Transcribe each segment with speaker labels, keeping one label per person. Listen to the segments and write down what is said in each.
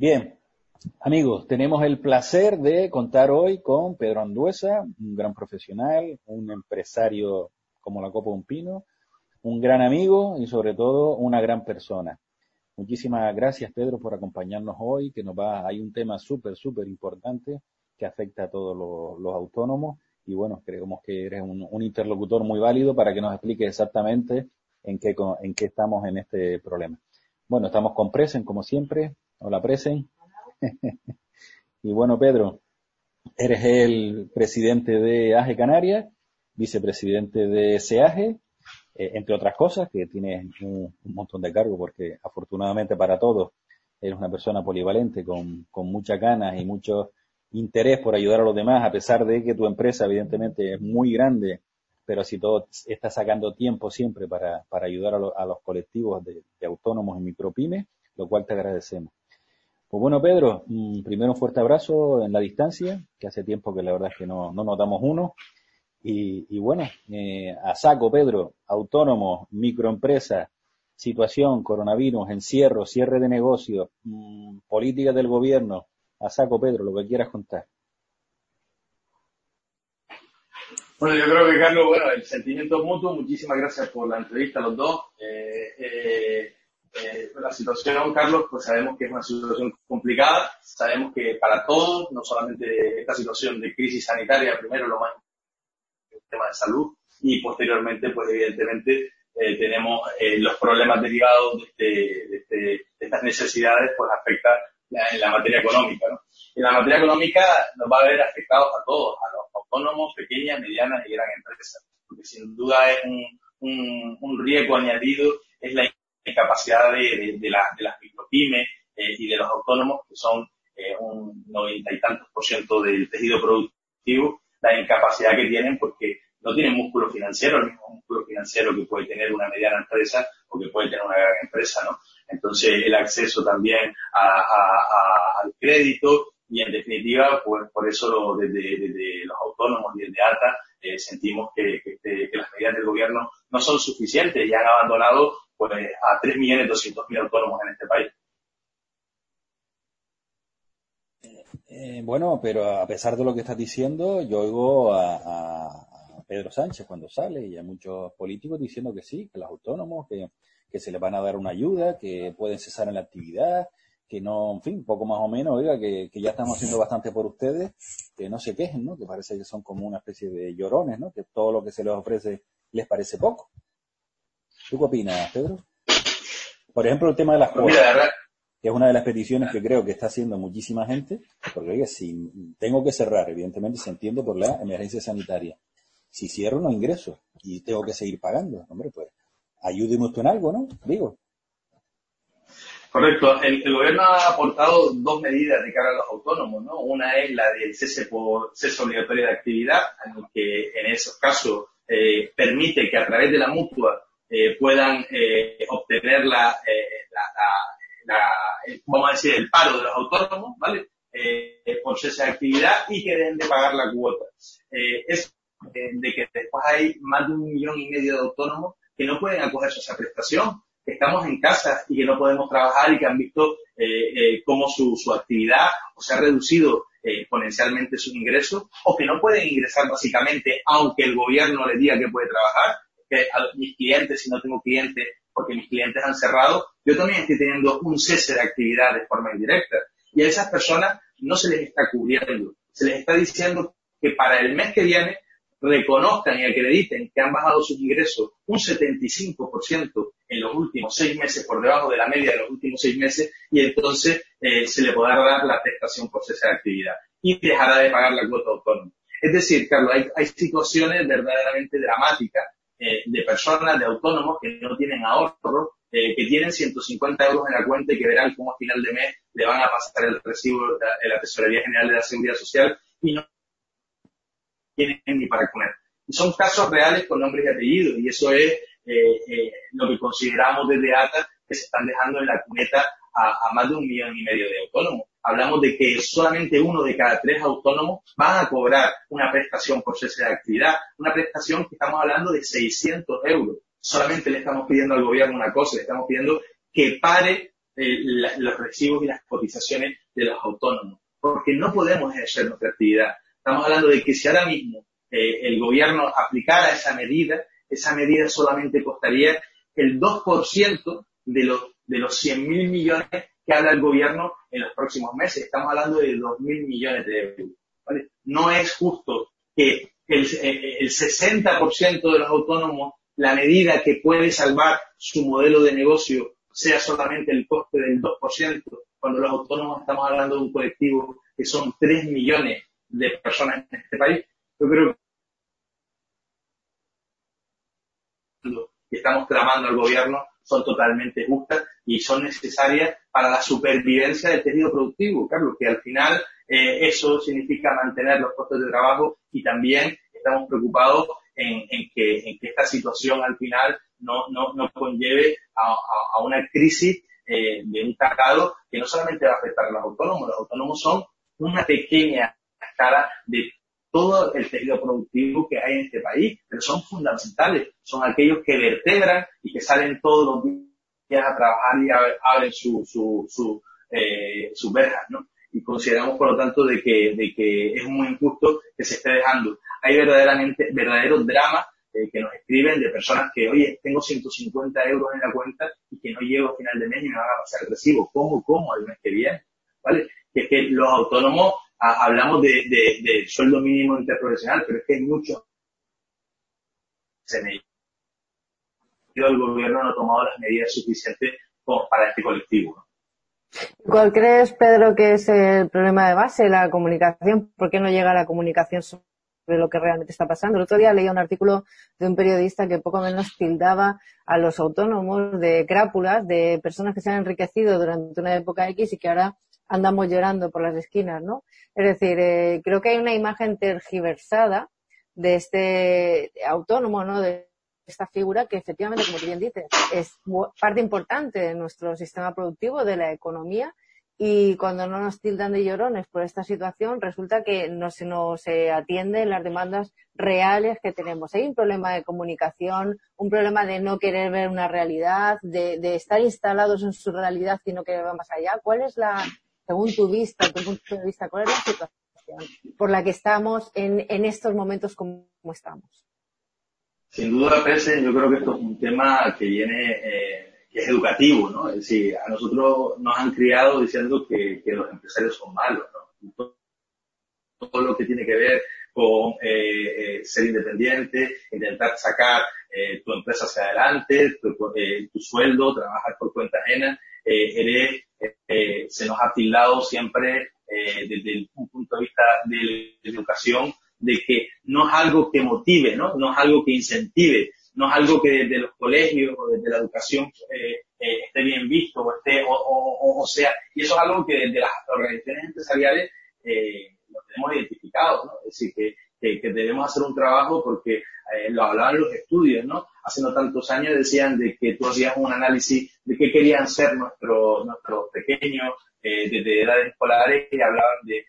Speaker 1: Bien, amigos, tenemos el placer de contar hoy con Pedro Anduesa, un gran profesional, un empresario como la Copa de un Pino, un gran amigo y sobre todo una gran persona. Muchísimas gracias, Pedro, por acompañarnos hoy, que nos va, hay un tema súper, súper importante que afecta a todos los, autónomos y bueno, creemos que eres un, interlocutor muy válido para que nos explique exactamente en qué, en qué estamos en este problema. Bueno, estamos con Presen, como siempre. Hola, Presen. y bueno, Pedro, eres el presidente de AGE Canarias, vicepresidente de SEAGE, eh, entre otras cosas, que tienes un, montón de cargos, porque afortunadamente para todos eres una persona polivalente, con, con muchas ganas y mucho interés por ayudar a los demás, a pesar de que tu empresa evidentemente es muy grande pero si todo está sacando tiempo siempre para, ayudar a, los colectivos de, autónomos y micropymes, lo cual te agradecemos. Pues bueno, Pedro, mm, primero un fuerte abrazo en la distancia, que hace tiempo que la verdad es que no, no notamos uno. Y, bueno, eh, a saco, Pedro, autónomos, microempresas, situación, coronavirus, encierro, cierre de negocios, mm, políticas del gobierno, a saco, Pedro, lo que quieras contar.
Speaker 2: Bueno, yo creo que Carlos, bueno, el sentimiento mutuo, muchísimas gracias por la entrevista a los dos. Eh, eh, eh, la situación, Carlos, pues sabemos que es una situación complicada, sabemos que para todos, no solamente esta situación de crisis sanitaria, primero lo más el tema de salud y posteriormente, pues evidentemente tenemos los problemas derivados de, este, de, estas necesidades, pues afecta en la materia económica. ¿no? En la materia económica nos va a ver afectados a todos, a los autónomos, pequeñas, medianas y grandes empresas, porque sin duda es un, un, riesgo añadido, es la de, de, las micropymes eh, y de los autónomos, que son eh, un noventa y tantos por ciento del tejido productivo, la incapacidad que tienen porque no tienen músculo financiero, el mismo músculo financiero que puede tener una mediana empresa o que puede tener una gran empresa, ¿no? Entonces, el acceso también al crédito y en definitiva, pues por eso desde, los autónomos y desde ATA eh, sentimos que, las medidas del gobierno no son suficientes y han abandonado pues, a 3.200.000 autónomos en este país.
Speaker 1: Eh, bueno, pero a pesar de lo que estás diciendo, yo oigo a, Pedro Sánchez cuando sale y a muchos políticos diciendo que sí, que los autónomos, que, que se les van a dar una ayuda, que pueden cesar en la actividad, que no, en fin, poco más o menos, oiga, que, ya estamos haciendo bastante por ustedes, que no se quejen, ¿no? Que parece que son como una especie de llorones, ¿no? Que todo lo que se les ofrece les parece poco. ¿Tú qué opinas, Pedro? Por ejemplo, el tema de las pues cuotas, que es una de las peticiones que creo que está haciendo muchísima gente, porque oiga, si tengo que cerrar, evidentemente se entiende por la emergencia sanitaria. Si cierro no ingreso y tengo que seguir pagando, hombre, pues ayúdeme usted en algo, ¿no? Digo,
Speaker 2: Correcto. El, gobierno ha aportado dos medidas de cara a los autónomos, ¿no? Una es la del cese por cese obligatorio de actividad, en que en esos casos eh, permite que a través de la mutua eh, puedan eh, obtener la, vamos a decir, el paro de los autónomos, ¿vale? por cese de actividad y que deben de pagar la cuota. es de que después hay más de un millón y medio de autónomos que no pueden acogerse a esa prestación que estamos en casa y que no podemos trabajar y que han visto eh, eh, cómo su, su, actividad o se ha reducido eh, exponencialmente sus ingresos o que no pueden ingresar básicamente aunque el gobierno le diga que puede trabajar, que a mis clientes, si no tengo clientes porque mis clientes han cerrado, yo también estoy teniendo un cese de actividad de forma indirecta. Y a esas personas no se les está cubriendo, se les está diciendo que para el mes que viene reconozcan y acrediten que han bajado sus ingresos un 75% en los últimos seis meses, por debajo de la media de los últimos seis meses, y entonces eh, se le podrá dar la prestación por cese de actividad y dejará de pagar la cuota autónoma. Es decir, Carlos, hay, situaciones verdaderamente dramáticas eh, de personas, de autónomos que no tienen ahorro, eh, que tienen 150 euros en la cuenta y que verán cómo a final de mes le van a pasar el recibo de la Tesorería General de la Seguridad Social y no tienen ni para comer. Y son casos reales con nombres y apellidos y eso es eh, eh, lo que consideramos desde ATA que se están dejando en la cuneta a, más de un millón y medio de autónomos. Hablamos de que solamente uno de cada tres autónomos van a cobrar una prestación por cese de actividad, una prestación que estamos hablando de 600 euros. Solamente le estamos pidiendo al gobierno una cosa, le estamos pidiendo que pare eh, los recibos y las cotizaciones de los autónomos, porque no podemos ejercer nuestra actividad. Estamos hablando de que si ahora mismo eh, el gobierno aplicara esa medida, esa medida solamente costaría el 2% de los, de los 100.000 millones que habla el gobierno en los próximos meses. Estamos hablando de 2.000 millones de euros. No es justo que el, eh, el 60% de los autónomos, la medida que puede salvar su modelo de negocio sea solamente el coste del 2%, cuando los autónomos estamos hablando de un colectivo que son 3 millones de personas en este país. Yo creo que estamos clamando al gobierno son totalmente justas y son necesarias para la supervivencia del tejido productivo, Carlos, que al final eh, eso significa mantener los costos de trabajo y también estamos preocupados en, que, esta situación al final no, no, conlleve a, una crisis eh, de un cacado que no solamente va a afectar a los autónomos, los autónomos son una pequeña de todo el tejido productivo que hay en este país, pero son fundamentales, son aquellos que vertebran y que salen todos los días a trabajar y abren su, su, su, eh, sus verjas, ¿no? Y consideramos, por lo tanto, de que, de que es muy injusto que se esté dejando. Hay verdaderamente, verdaderos dramas eh, que nos escriben de personas que, oye, tengo 150 euros en la cuenta y que no llego a final de mes y me van a pasar el recibo. ¿Cómo, cómo? El mes que viene. ¿Vale? Que es que los autónomos hablamos de, de, sueldo mínimo interprofesional, pero es que hay mucho. El gobierno no ha tomado las medidas suficientes para este colectivo.
Speaker 3: ¿Cuál crees, Pedro, que es el problema de base, la comunicación? ¿Por qué no llega la comunicación sobre lo que realmente está pasando? El otro día leía un artículo de un periodista que poco menos tildaba a los autónomos de crápulas, de personas que se han enriquecido durante una época X y que ahora andamos llorando por las esquinas, ¿no? Es decir, eh, creo que hay una imagen tergiversada de este autónomo, ¿no? De esta figura que efectivamente, como tú bien dices, es parte importante de nuestro sistema productivo, de la economía, y cuando no nos tildan de llorones por esta situación, resulta que no se nos atienden las demandas reales que tenemos. Hay un problema de comunicación, un problema de no querer ver una realidad, de, de estar instalados en su realidad y no querer ver más allá. ¿Cuál es la, según tu vista, tu punto de vista, cuál es la situación por la que estamos en, en estos momentos como estamos?
Speaker 2: Sin duda, Pese, yo creo que esto es un tema que viene, eh, que es educativo, ¿no? Es decir, a nosotros nos han criado diciendo que, que los empresarios son malos, ¿no? Todo lo que tiene que ver con eh, eh, ser independiente, intentar sacar tu empresa hacia adelante, tu, sueldo, trabajar por cuenta ajena, eres eh, se nos ha tildado siempre eh, desde un punto de vista de, educación de que no es algo que motive, ¿no? No es algo que incentive, no es algo que desde los colegios o desde la educación eh, esté bien visto o esté, o, sea, y eso es algo que desde las organizaciones empresariales lo tenemos identificado, ¿no? Es decir, que, que, debemos hacer un trabajo porque lo hablaban los estudios, ¿no? hace no tantos años decían de que tú hacías un análisis de qué querían ser nuestros nuestros pequeños eh, desde edades escolares y hablaban de,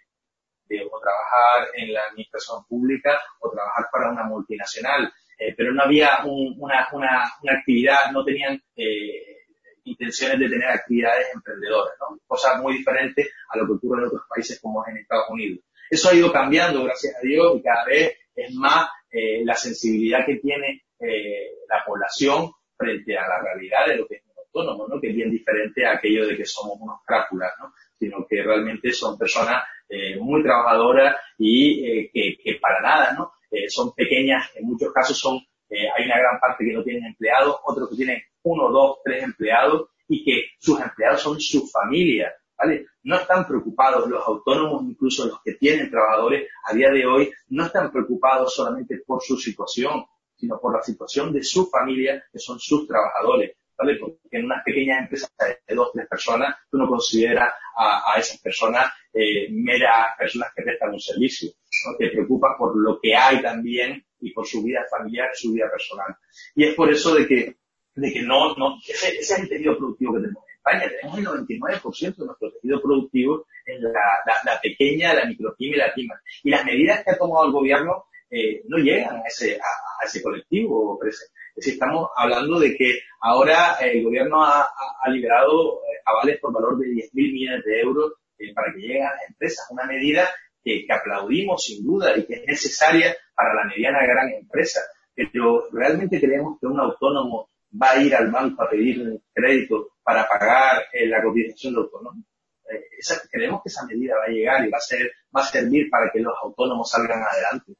Speaker 2: de, o trabajar en la administración pública o trabajar para una multinacional. Eh, pero no había una, una, una, actividad, no tenían eh, intenciones de tener actividades emprendedoras, ¿no? Cosas muy diferentes a lo que ocurre en otros países como en Estados Unidos. Eso ha ido cambiando, gracias a Dios, y cada vez es más eh, la sensibilidad que tiene eh, la población frente a la realidad de lo que es un autónomo, ¿no? que es bien diferente a aquello de que somos unos crápulas, ¿no? sino que realmente son personas eh, muy trabajadoras y eh, que, para nada, ¿no? Son pequeñas, en muchos casos son, hay una gran parte que no tienen empleados, otros que tienen uno, dos, tres empleados y que sus empleados son su familia, ¿vale? No están preocupados los autónomos, incluso los que tienen trabajadores a día de hoy, no están preocupados solamente por su situación, sino por la situación de su familia, que son sus trabajadores. ¿vale? Porque en unas pequeñas empresas de dos, tres personas, tú no consideras a, esas personas eh, meras personas que prestan un servicio. ¿no? Te preocupas por lo que hay también y por su vida familiar su vida personal. Y es por eso de que, de que no, no, ese, ese es el tejido productivo que tenemos en España. Tenemos el 99% de nuestro tejido productivo en la, la, la pequeña, la micropyme y la pyme. Y las medidas que ha tomado el gobierno eh, no llegan a ese, a, ese colectivo. Es decir, estamos hablando de que ahora el gobierno ha, ha liberado, eh, avales por valor de 10.000 millones de euros eh, para que lleguen a las empresas. Una medida que, que, aplaudimos sin duda y que es necesaria para la mediana gran empresa. Pero realmente creemos que un autónomo va a ir al banco a pedir crédito para pagar eh, la cotización de autónomo. Eh, esa, creemos que esa medida va a llegar y va a ser, va a servir para que los autónomos salgan adelante.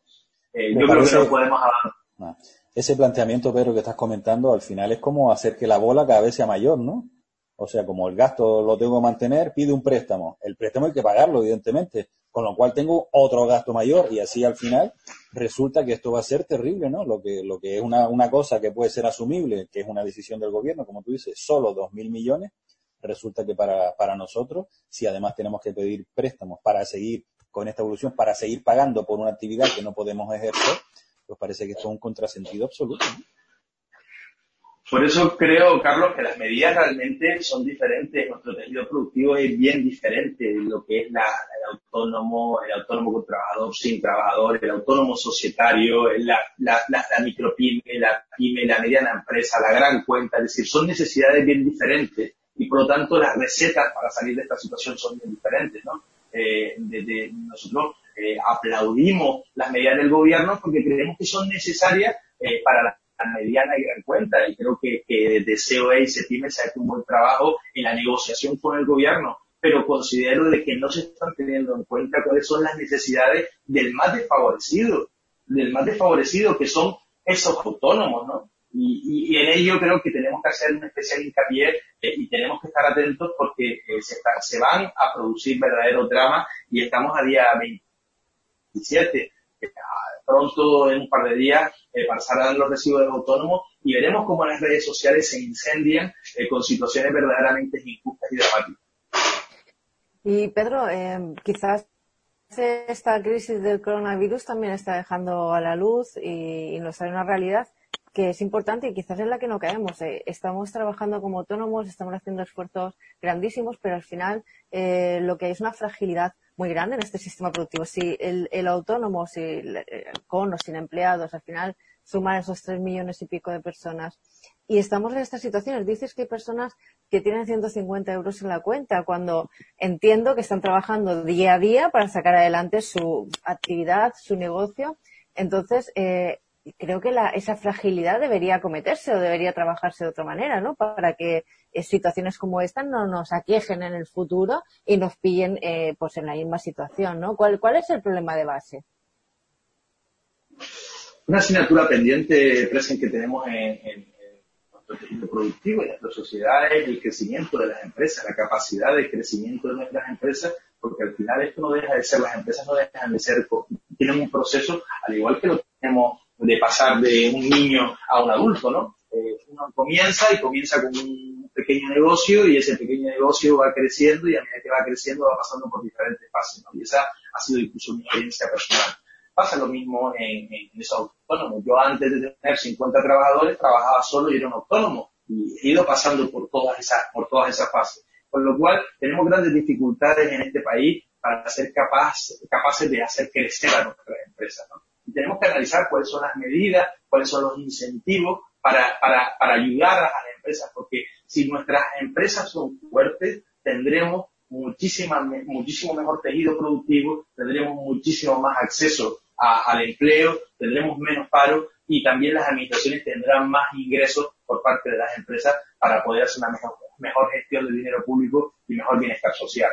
Speaker 2: Eh, yo creo que no podemos avanzar.
Speaker 1: Ah, ese planteamiento, Pedro, que estás comentando, al final es como hacer que la bola cada vez sea mayor, ¿no? O sea, como el gasto lo tengo que mantener, pide un préstamo. El préstamo hay que pagarlo, evidentemente, con lo cual tengo otro gasto mayor y así al final resulta que esto va a ser terrible, ¿no? Lo que, lo que es una, una cosa que puede ser asumible, que es una decisión del gobierno, como tú dices, solo dos mil millones, resulta que para, para nosotros, si además tenemos que pedir préstamos para seguir con esta evolución, para seguir pagando por una actividad que no podemos ejercer, pues parece que esto es un contrasentido absoluto. ¿no?
Speaker 2: Por eso creo, Carlos, que las medidas realmente son diferentes. Nuestro tejido productivo es bien diferente de lo que es la, el autónomo, el autónomo con trabajador, sin trabajador, el autónomo societario, la, la, la, la micropyme, la pyme, la mediana empresa, la gran cuenta. Es decir, son necesidades bien diferentes y por lo tanto las recetas para salir de esta situación son bien diferentes, ¿no? Eh, de, nosotros eh, aplaudimos las medidas del gobierno porque creemos que son necesarias eh, para la mediana y gran cuenta y creo que, que desde COE y CEPIME se ha hecho un buen trabajo en la negociación con el gobierno, pero considero de que no se están teniendo en cuenta cuáles son las necesidades del más desfavorecido, del más desfavorecido que son esos autónomos, ¿no? Y, y, y en ello creo que tenemos que hacer un especial hincapié eh, y tenemos que estar atentos porque eh, se, está, se, van a producir verdaderos dramas y estamos a día 27 pronto, en un par de días, eh, pasarán los recibos de autónomos y veremos cómo las redes sociales se incendian eh, con situaciones verdaderamente injustas y dramáticas.
Speaker 3: Y Pedro, eh, quizás esta crisis del coronavirus también está dejando a la luz y, y nos trae una realidad que es importante y quizás es la que no caemos. Eh, estamos trabajando como autónomos, estamos haciendo esfuerzos grandísimos, pero al final eh, lo que hay es una fragilidad muy grande en este sistema productivo. Si el, el autónomo, si eh, con o sin empleados, al final suman esos tres millones y pico de personas. Y estamos en estas situaciones. Dices que hay personas que tienen 150 euros en la cuenta, cuando entiendo que están trabajando día a día para sacar adelante su actividad, su negocio. Entonces, eh, creo que la, esa fragilidad debería acometerse o debería trabajarse de otra manera, ¿no? Para que eh, situaciones como esta no nos aquejen en el futuro y nos pillen eh, pues en la misma situación, ¿no? ¿Cuál, ¿Cuál es el problema de base?
Speaker 2: Una asignatura pendiente, Presen, que tenemos en, nuestro tejido productivo y en nuestra sociedad es el crecimiento de las empresas, la capacidad de crecimiento de nuestras empresas, porque al final esto no deja de ser, las empresas no dejan de ser, tienen un proceso, al igual que lo tenemos de pasar de un niño a un adulto, ¿no? Eh, uno comienza y comienza con un pequeño negocio y ese pequeño negocio va creciendo y a medida que va creciendo va pasando por diferentes fases, ¿no? Y esa ha sido incluso mi experiencia personal. Pasa lo mismo en, en, esos autónomos. Yo antes de tener 50 trabajadores trabajaba solo y era un autónomo y he ido pasando por todas esas, por todas esas fases. Con lo cual tenemos grandes dificultades en este país para ser capaz, capaces de hacer crecer a nuestras empresas, ¿no? Y tenemos que analizar cuáles son las medidas, cuáles son los incentivos para, para, para ayudar a las empresas, porque si nuestras empresas son fuertes, tendremos muchísima, muchísimo mejor tejido productivo, tendremos muchísimo más acceso a, al empleo, tendremos menos paro y también las administraciones tendrán más ingresos por parte de las empresas para poder hacer una mejor, mejor gestión del dinero público y mejor bienestar social.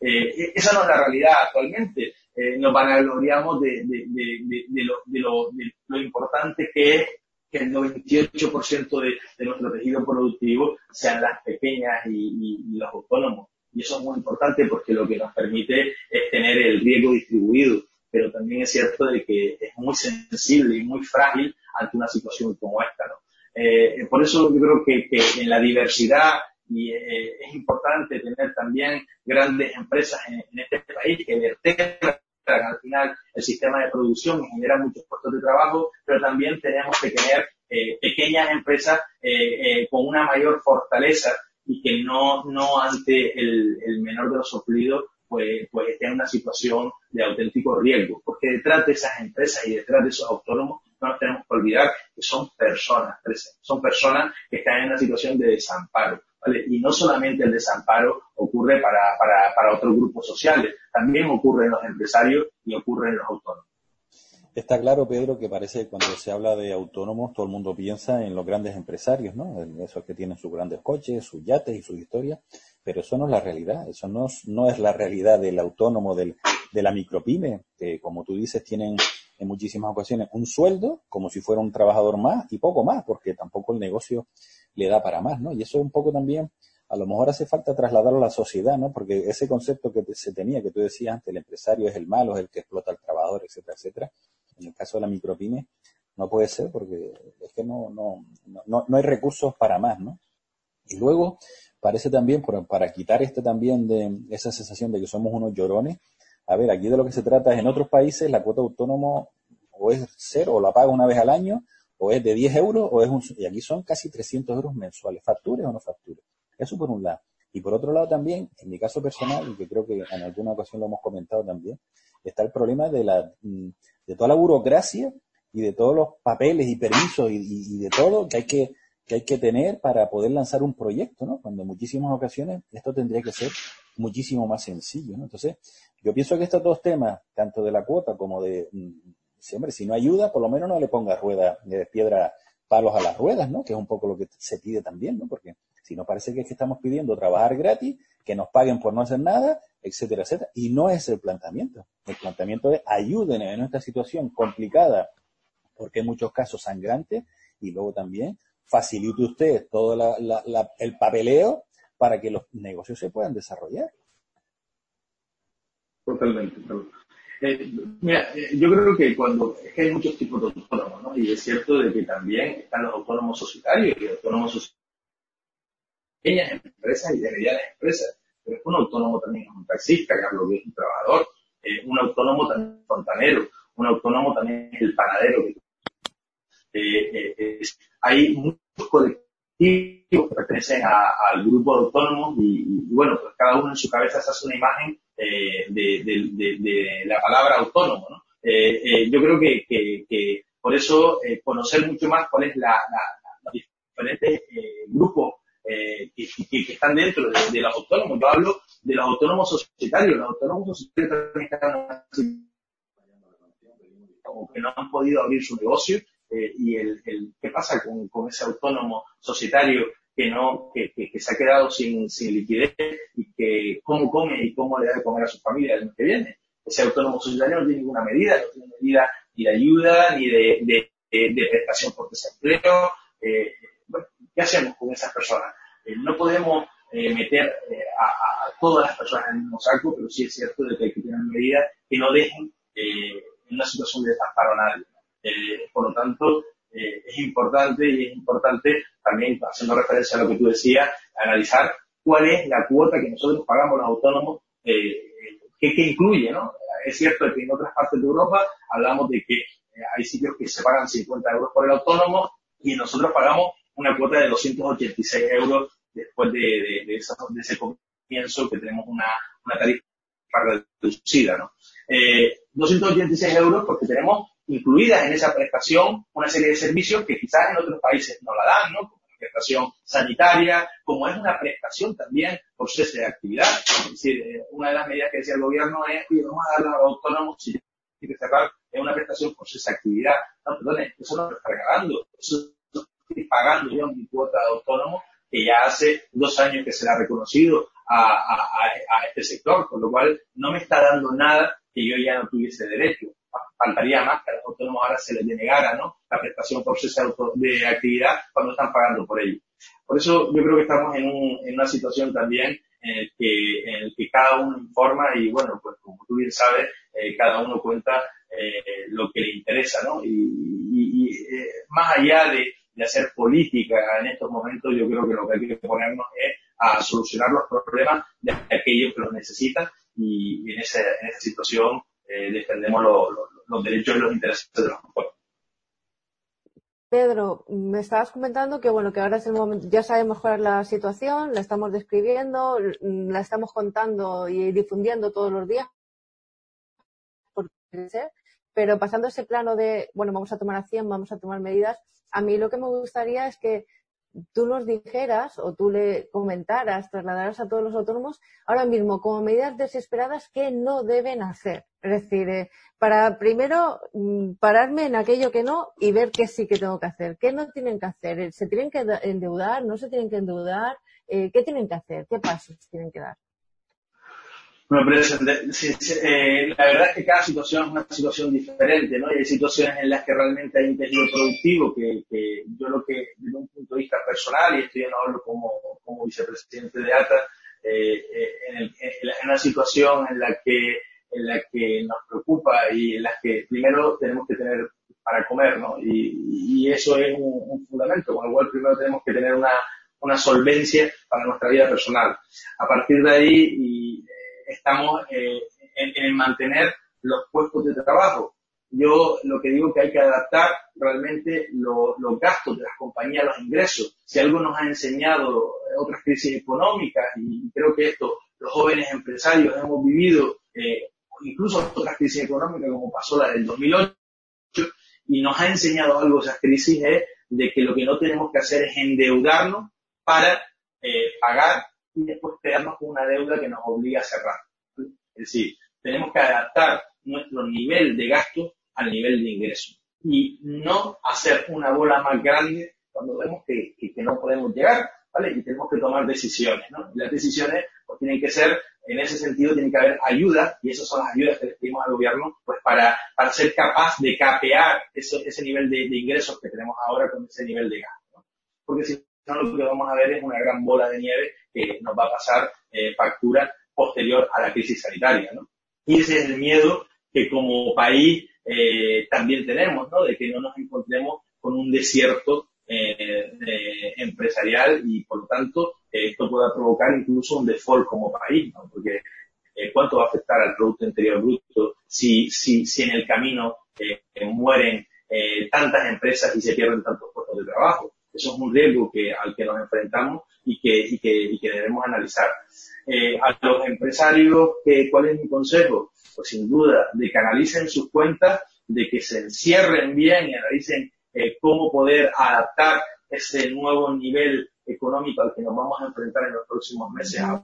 Speaker 2: Eh, esa no es la realidad actualmente eh, nos vanagloriamos de, de, de, de, lo, de, lo, de lo importante que es que el 98% de, de nuestro tejido productivo sean las pequeñas y, y, y, los autónomos. Y eso es muy importante porque lo que nos permite es tener el riesgo distribuido. Pero también es cierto de que es muy sensible y muy frágil ante una situación como esta. ¿no? Eh, por eso yo creo que, que en la diversidad y eh, es importante tener también grandes empresas en, en este país que vertebran al final el sistema de producción genera muchos puestos de trabajo, pero también tenemos que tener eh, pequeñas empresas eh, eh, con una mayor fortaleza y que no, no ante el, el menor de los sufridos pues, pues esté en una situación de auténtico riesgo, porque detrás de esas empresas y detrás de esos autónomos no nos tenemos que olvidar que son personas, son personas que están en una situación de desamparo, ¿vale? Y no solamente el desamparo ocurre para, para, para otros grupos sociales, también ocurre en los empresarios y ocurre en los autónomos.
Speaker 1: Está claro, Pedro, que parece que cuando se habla de autónomos, todo el mundo piensa en los grandes empresarios, ¿no? En esos que tienen sus grandes coches, sus yates y sus historias, pero eso no es la realidad, eso no es, no es la realidad del autónomo, del, de la micropyme, que como tú dices, tienen en muchísimas ocasiones un sueldo como si fuera un trabajador más y poco más, porque tampoco el negocio le da para más, ¿no? Y eso es un poco también, a lo mejor hace falta trasladarlo a la sociedad, ¿no? Porque ese concepto que se tenía, que tú decías antes, el empresario es el malo, es el que explota al trabajador, etcétera, etcétera, en el caso de la micropyme, no puede ser porque es que no, no, no, no hay recursos para más, ¿no? Y luego, parece también, para quitar este también de esa sensación de que somos unos llorones, a ver, aquí de lo que se trata es en otros países la cuota autónomo o es cero o la paga una vez al año o es de 10 euros o es un, y aquí son casi 300 euros mensuales, factures o no factures. Eso por un lado. Y por otro lado también, en mi caso personal, y que creo que en alguna ocasión lo hemos comentado también, está el problema de la, mm, de toda la burocracia y de todos los papeles y permisos y, de todo que hay que, que hay que tener para poder lanzar un proyecto, ¿no? Cuando en muchísimas ocasiones esto tendría que ser muchísimo más sencillo, ¿no? Entonces, yo pienso que estos dos temas, tanto de la cuota como de, mm, si, hombre, si no ayuda, por lo menos no le ponga ruedas, de piedra, palos a las ruedas, ¿no? Que es un poco lo que se pide también, ¿no? Porque si no parece que es que estamos pidiendo trabajar gratis, que nos paguen por no hacer nada, etcétera, etcétera. Y no es el planteamiento. El planteamiento es ayuden en esta situación complicada, porque en muchos casos sangrante, y luego también facilite usted todo el papeleo para que los negocios se puedan desarrollar.
Speaker 2: Totalmente. Eh, mira, eh, yo creo que cuando es que hay muchos tipos de autónomos, ¿no? Y es cierto de que también están los autónomos societarios y autónomos societarios pequeñas empresas y de medianas empresas. Pero es un autónomo también es un taxista, que hablo que es un trabajador, eh, un autónomo también es un fontanero, un autónomo también es el panadero. Eh, hay muchos colectivos que pertenecen al grupo de autónomos y, bueno, pues cada uno en su cabeza se hace una imagen eh, de, la palabra autónomo. ¿no? Eh, eh, yo creo que, que, por eso conocer mucho más cuál es la, los diferentes grupos que, que, están dentro de, los autónomos. Yo hablo de los autónomos societarios. Los autónomos societarios también están como que no han podido abrir su negocio y el, el, qué pasa con, ese autónomo societario que no, que, que, se ha quedado sin, sin, liquidez y que cómo come y cómo le da de comer a su familia el mes que viene. Ese autónomo societario no tiene ninguna medida, no tiene medida ni de ayuda, ni de, de, de, prestación por desempleo. Eh, ¿qué hacemos con esas personas? Eh, no podemos eh, meter eh, a, todas las personas en el mismo saco, pero sí es cierto de que hay que tener medidas que no dejen eh, en una situación de desamparo a nadie. Por lo tanto, eh, es importante y es importante también, haciendo referencia a lo que tú decías, analizar cuál es la cuota que nosotros pagamos los autónomos, eh, qué, incluye, ¿no? Es cierto que en otras partes de Europa hablamos de que eh, hay sitios que se pagan 50 euros por el autónomo y nosotros pagamos una cuota de 286 euros después de, de, de, ese comienzo que tenemos una, una tarifa reducida, ¿no? Eh, 286 euros porque tenemos incluidas en esa prestación una serie de servicios que quizás en otros países no la dan, ¿no? Como la prestación sanitaria, como es una prestación también por cese de actividad. Es decir, eh, una de las medidas que decía el gobierno es, oye, vamos a darle a los autónomos si tiene que cerrar, es una prestación por cese de actividad. No, perdón, eso no lo está regalando, eso lo estoy pagando yo mi cuota de autónomo que ya hace dos años que se ha reconocido a, a, a, este sector, con lo cual no me está dando nada que yo ya no tuviese derecho faltaría más que a los autónomos ahora se les denegara ¿no? la prestación por cese de actividad cuando están pagando por ello. Por eso yo creo que estamos en, un, en una situación también en el, que, en el que cada uno informa y bueno, pues como tú bien sabes, eh, cada uno cuenta eh, lo que le interesa, ¿no? Y, y, y eh, más allá de, de, hacer política en estos momentos, yo creo que lo que hay que ponernos es a solucionar los problemas de aquellos que los necesitan y en, ese, en esa situación eh, defendemos los derechos y los intereses de los.
Speaker 3: Pedro, me estabas comentando que bueno, que ahora es el momento, ya sabemos cuál es la situación, la estamos describiendo, la estamos contando y difundiendo todos los días, pero pasando ese plano de, bueno, vamos a tomar acción, vamos a tomar medidas, a mí lo que me gustaría es que tú nos dijeras o tú le comentaras, trasladaras a todos los autónomos ahora mismo como medidas desesperadas que no deben hacer. Es decir, eh, para primero mm, pararme en aquello que no y ver qué sí que tengo que hacer, qué no tienen que hacer, se tienen que endeudar, no se tienen que endeudar, eh, qué tienen que hacer, qué pasos tienen que dar.
Speaker 2: Pero eh, la verdad es que cada situación es una situación diferente, ¿no? Y hay situaciones en las que realmente hay un tejido productivo que, que yo lo que, desde un punto de vista personal, y estoy en hablo como, como vicepresidente de ATA, eh, eh en, en, una situación en la que en la que nos preocupa y en la que primero tenemos que tener para comer, ¿no? Y, y eso es un, un, fundamento, con el cual primero tenemos que tener una, una solvencia para nuestra vida personal. A partir de ahí, y, estamos eh, en, mantener los puestos de trabajo. Yo lo que digo que hay que adaptar realmente los gastos de las compañías a los ingresos. Si algo nos ha enseñado otras crisis económicas, y creo que esto los jóvenes empresarios hemos vivido, eh, incluso otras crisis económicas como pasó la del 2008, y nos ha enseñado algo esas crisis es de que lo que no tenemos que hacer es endeudarnos para eh, pagar y después quedarnos con una deuda que nos obliga a cerrar. Es decir, tenemos que adaptar nuestro nivel de gasto al nivel de ingreso y no hacer una bola más grande cuando vemos que, no podemos llegar, ¿vale? Y tenemos que tomar decisiones, ¿no? Y las decisiones pues, tienen que ser, en ese sentido, tiene que haber ayuda, y esas son las ayudas que le pedimos al gobierno, pues para, para ser capaz de capear ese, ese nivel de, ingresos que tenemos ahora con ese nivel de gasto, ¿no? Porque si no, lo que vamos a ver es una gran bola de nieve que nos va a pasar eh, factura posterior a la crisis sanitaria, ¿no? Y ese es el miedo que como país eh, también tenemos, ¿no? De que no nos encontremos con un desierto eh, empresarial y por lo tanto esto pueda provocar incluso un default como país, ¿no? Porque eh, cuánto va a afectar al Producto Interior Bruto si, si, si en el camino mueren tantas empresas y se pierden tantos puestos de trabajo. Eso es un riesgo que, al que nos enfrentamos y que, y que, y que debemos analizar. Eh, a los empresarios, ¿cuál es mi consejo? Pues sin duda, de que analicen sus cuentas, de que se encierren bien y analicen eh, cómo poder adaptar ese nuevo nivel económico al que nos vamos a enfrentar en los próximos meses a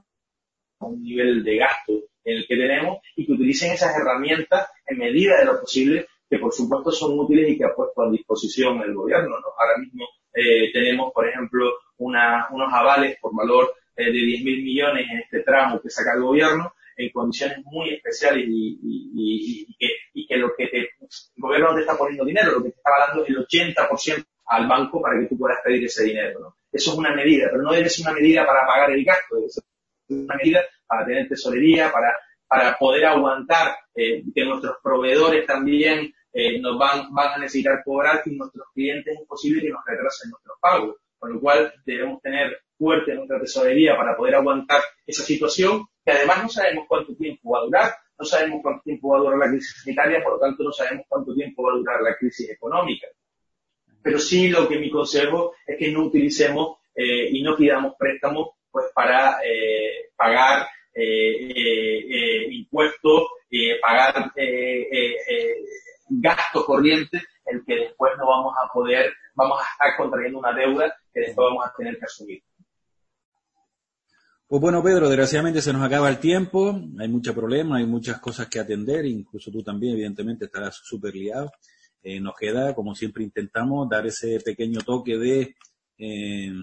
Speaker 2: un nivel de gasto en el que tenemos y que utilicen esas herramientas en medida de lo posible que por supuesto son útiles y que ha puesto a disposición el gobierno. Ahora mismo eh, tenemos, por ejemplo, una, unos avales por valor eh, de 10 mil millones en este tramo que saca el gobierno en condiciones muy especiales y, que, y que, lo que te, el gobierno no te está poniendo dinero, lo que te está dando es el 80% al banco para que tú puedas pedir ese dinero. Eso es una medida, pero no debe ser una medida para pagar el gasto, debe ser una medida para tener tesorería, para, para poder aguantar eh, que nuestros proveedores también eh, nos van, van a necesitar cobrar y nuestros clientes es posible que nos retrasen nuestros pagos. Con lo cual debemos tener fuerte nuestra tesorería para poder aguantar esa situación, que además no sabemos cuánto tiempo va a durar, no sabemos cuánto tiempo va a durar la crisis sanitaria, por lo tanto no sabemos cuánto tiempo va a durar la crisis económica. Pero sí lo que mi consejo es que no utilicemos eh, y no pidamos préstamos pues para eh, pagar eh, eh impuestos, pagar gastos corrientes, el que después no vamos a poder, vamos a estar contrayendo una deuda que después vamos a tener que asumir.
Speaker 1: Pues bueno, Pedro, desgraciadamente se nos acaba el tiempo, hay muchos problemas, hay muchas cosas que atender, incluso tú también, evidentemente, estarás súper liado. Eh, nos queda, como siempre intentamos, dar ese pequeño toque de eh,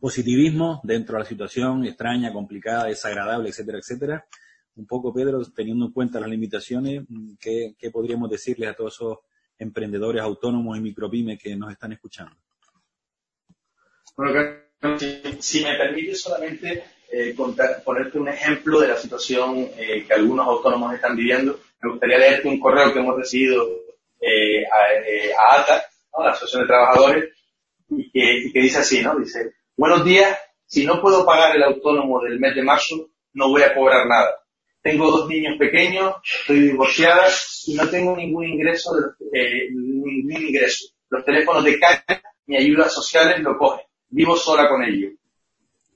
Speaker 1: positivismo dentro de la situación extraña, complicada, desagradable, etcétera, etcétera. Un poco, Pedro, teniendo en cuenta las limitaciones, ¿qué, qué podríamos decirles a todos esos emprendedores autónomos y micropymes que nos están escuchando?
Speaker 2: Si, me permite solamente eh, ponerte un ejemplo de la situación eh, que algunos autónomos están viviendo, me gustaría leerte un correo que hemos recibido eh, a, ATA, la Asociación de Trabajadores, y que dice así, ¿no? Dice, buenos días, si no puedo pagar el autónomo del mes de marzo, no voy a cobrar nada. Tengo dos niños pequeños, estoy divorciada y no tengo ningún ingreso, eh, ningún ingreso. Los teléfonos de caja, ni ayudas sociales lo cogen vivo sola con ellos.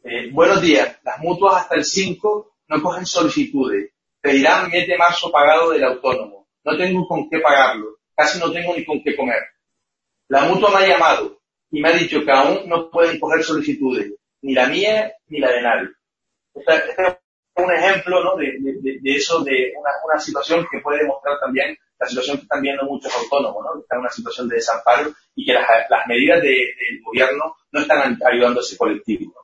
Speaker 2: Eh, buenos días, las mutuas hasta el 5 no cogen solicitudes. Pedirán mes de marzo pagado del autónomo. No tengo con qué pagarlo. Casi no tengo ni con qué comer. La mutua me ha llamado. y me ha dicho que aún no pueden coger solicitudes, ni la mía ni la de nadie. Un ejemplo ¿no? de, de, eso, de una, una, situación que puede demostrar también la situación que están viendo muchos autónomos, ¿no? que están en una situación de desamparo y que las, las medidas del gobierno no están ayudando a ese colectivo.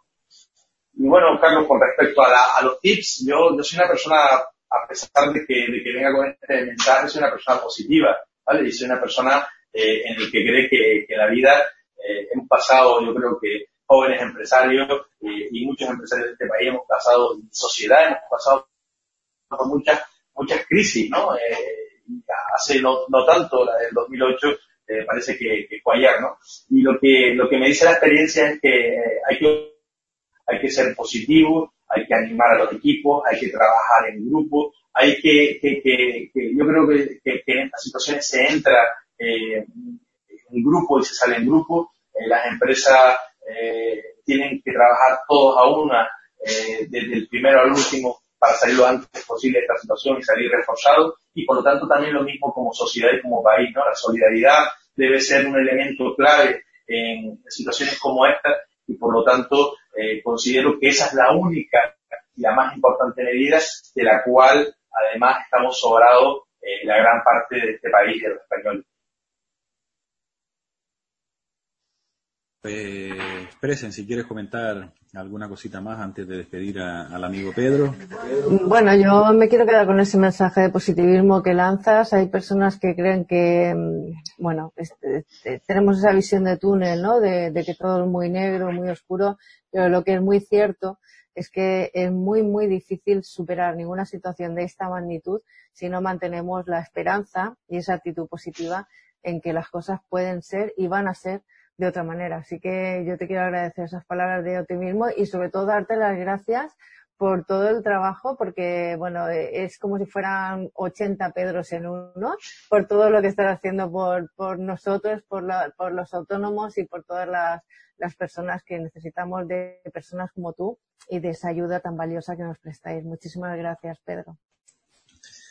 Speaker 2: Y bueno, Carlos, con respecto a, a los tips, yo, yo soy una persona, a pesar de que, de venga con este mensaje, soy una persona positiva, ¿vale? Y soy una persona eh, en el que cree que, que la vida eh, hemos pasado, yo creo que jóvenes empresarios eh, y muchos empresarios de este país hemos pasado en sociedad, hemos pasado por muchas, muchas crisis, ¿no? Eh, hace no, no, tanto, la del 2008, eh, parece que, que fue ayer, ¿no? Y lo que, lo que me dice la experiencia es que hay que, hay que ser positivo, hay que animar a los equipos, hay que trabajar en grupo, hay que, que, que, que yo creo que, en estas situaciones se entra eh, en grupo y se sale en grupo, eh, las empresas eh, tienen que trabajar todos a una, eh, desde el primero al último, para salir lo antes posible de esta situación y salir reforzados. Y por lo tanto también lo mismo como sociedad y como país, ¿no? La solidaridad debe ser un elemento clave en situaciones como esta y por lo tanto eh, considero que esa es la única y la más importante medida de la cual además estamos sobrados eh, la gran parte de este país, de los españoles.
Speaker 1: Eh, expresen si quieres comentar alguna cosita más antes de despedir al amigo Pedro.
Speaker 3: Bueno, yo me quiero quedar con ese mensaje de positivismo que lanzas. Hay personas que creen que, mm, bueno, este, tenemos esa visión de túnel, ¿no? De, de, que todo es muy negro, muy oscuro, pero lo que es muy cierto es que es muy, muy difícil superar ninguna situación de esta magnitud si no mantenemos la esperanza y esa actitud positiva en que las cosas pueden ser y van a ser de otra manera. Así que yo te quiero agradecer esas palabras de optimismo y sobre todo darte las gracias por todo el trabajo, porque bueno, es como si fueran 80 Pedros en uno, por todo lo que estás haciendo por, por nosotros, por, la, por los autónomos y por todas las, las personas que necesitamos de personas como tú y de esa ayuda tan valiosa que nos prestáis. Muchísimas gracias, Pedro.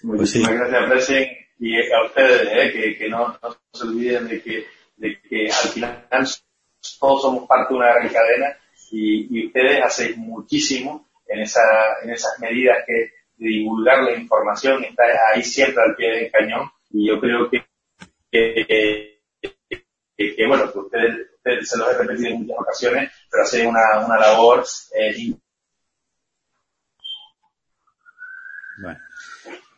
Speaker 2: Muchísimas gracias, Presen, y a ustedes, eh, que, que no, no se olviden de que de que al final todos somos parte de una gran cadena y, ustedes hacen muchísimo en, esa, en esas medidas que de divulgar la información, está ahí siempre al pie del cañón. Y yo creo que, que, bueno, ustedes, ustedes, se los he repetido en muchas ocasiones, pero hacen una, una labor eh,
Speaker 1: bueno.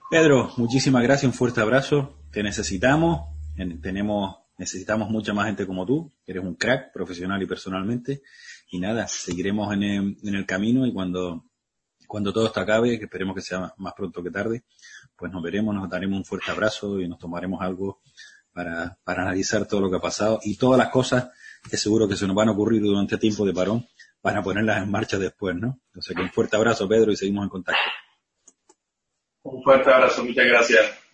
Speaker 1: Pedro, muchísimas gracias, un fuerte abrazo, te necesitamos, tenemos necesitamos mucha más gente como tú, eres un crack profesional y personalmente. Y nada, seguiremos en el, en el camino y cuando, cuando todo esto acabe, que esperemos que sea más pronto que tarde, pues nos veremos, nos daremos un fuerte abrazo y nos tomaremos algo para, para analizar todo lo que ha pasado y todas las cosas que seguro que se nos van a ocurrir durante tiempo de parón para ponerlas en marcha después, ¿no? Sea que un fuerte abrazo, Pedro, y seguimos en contacto.
Speaker 2: Un fuerte abrazo, muchas gracias.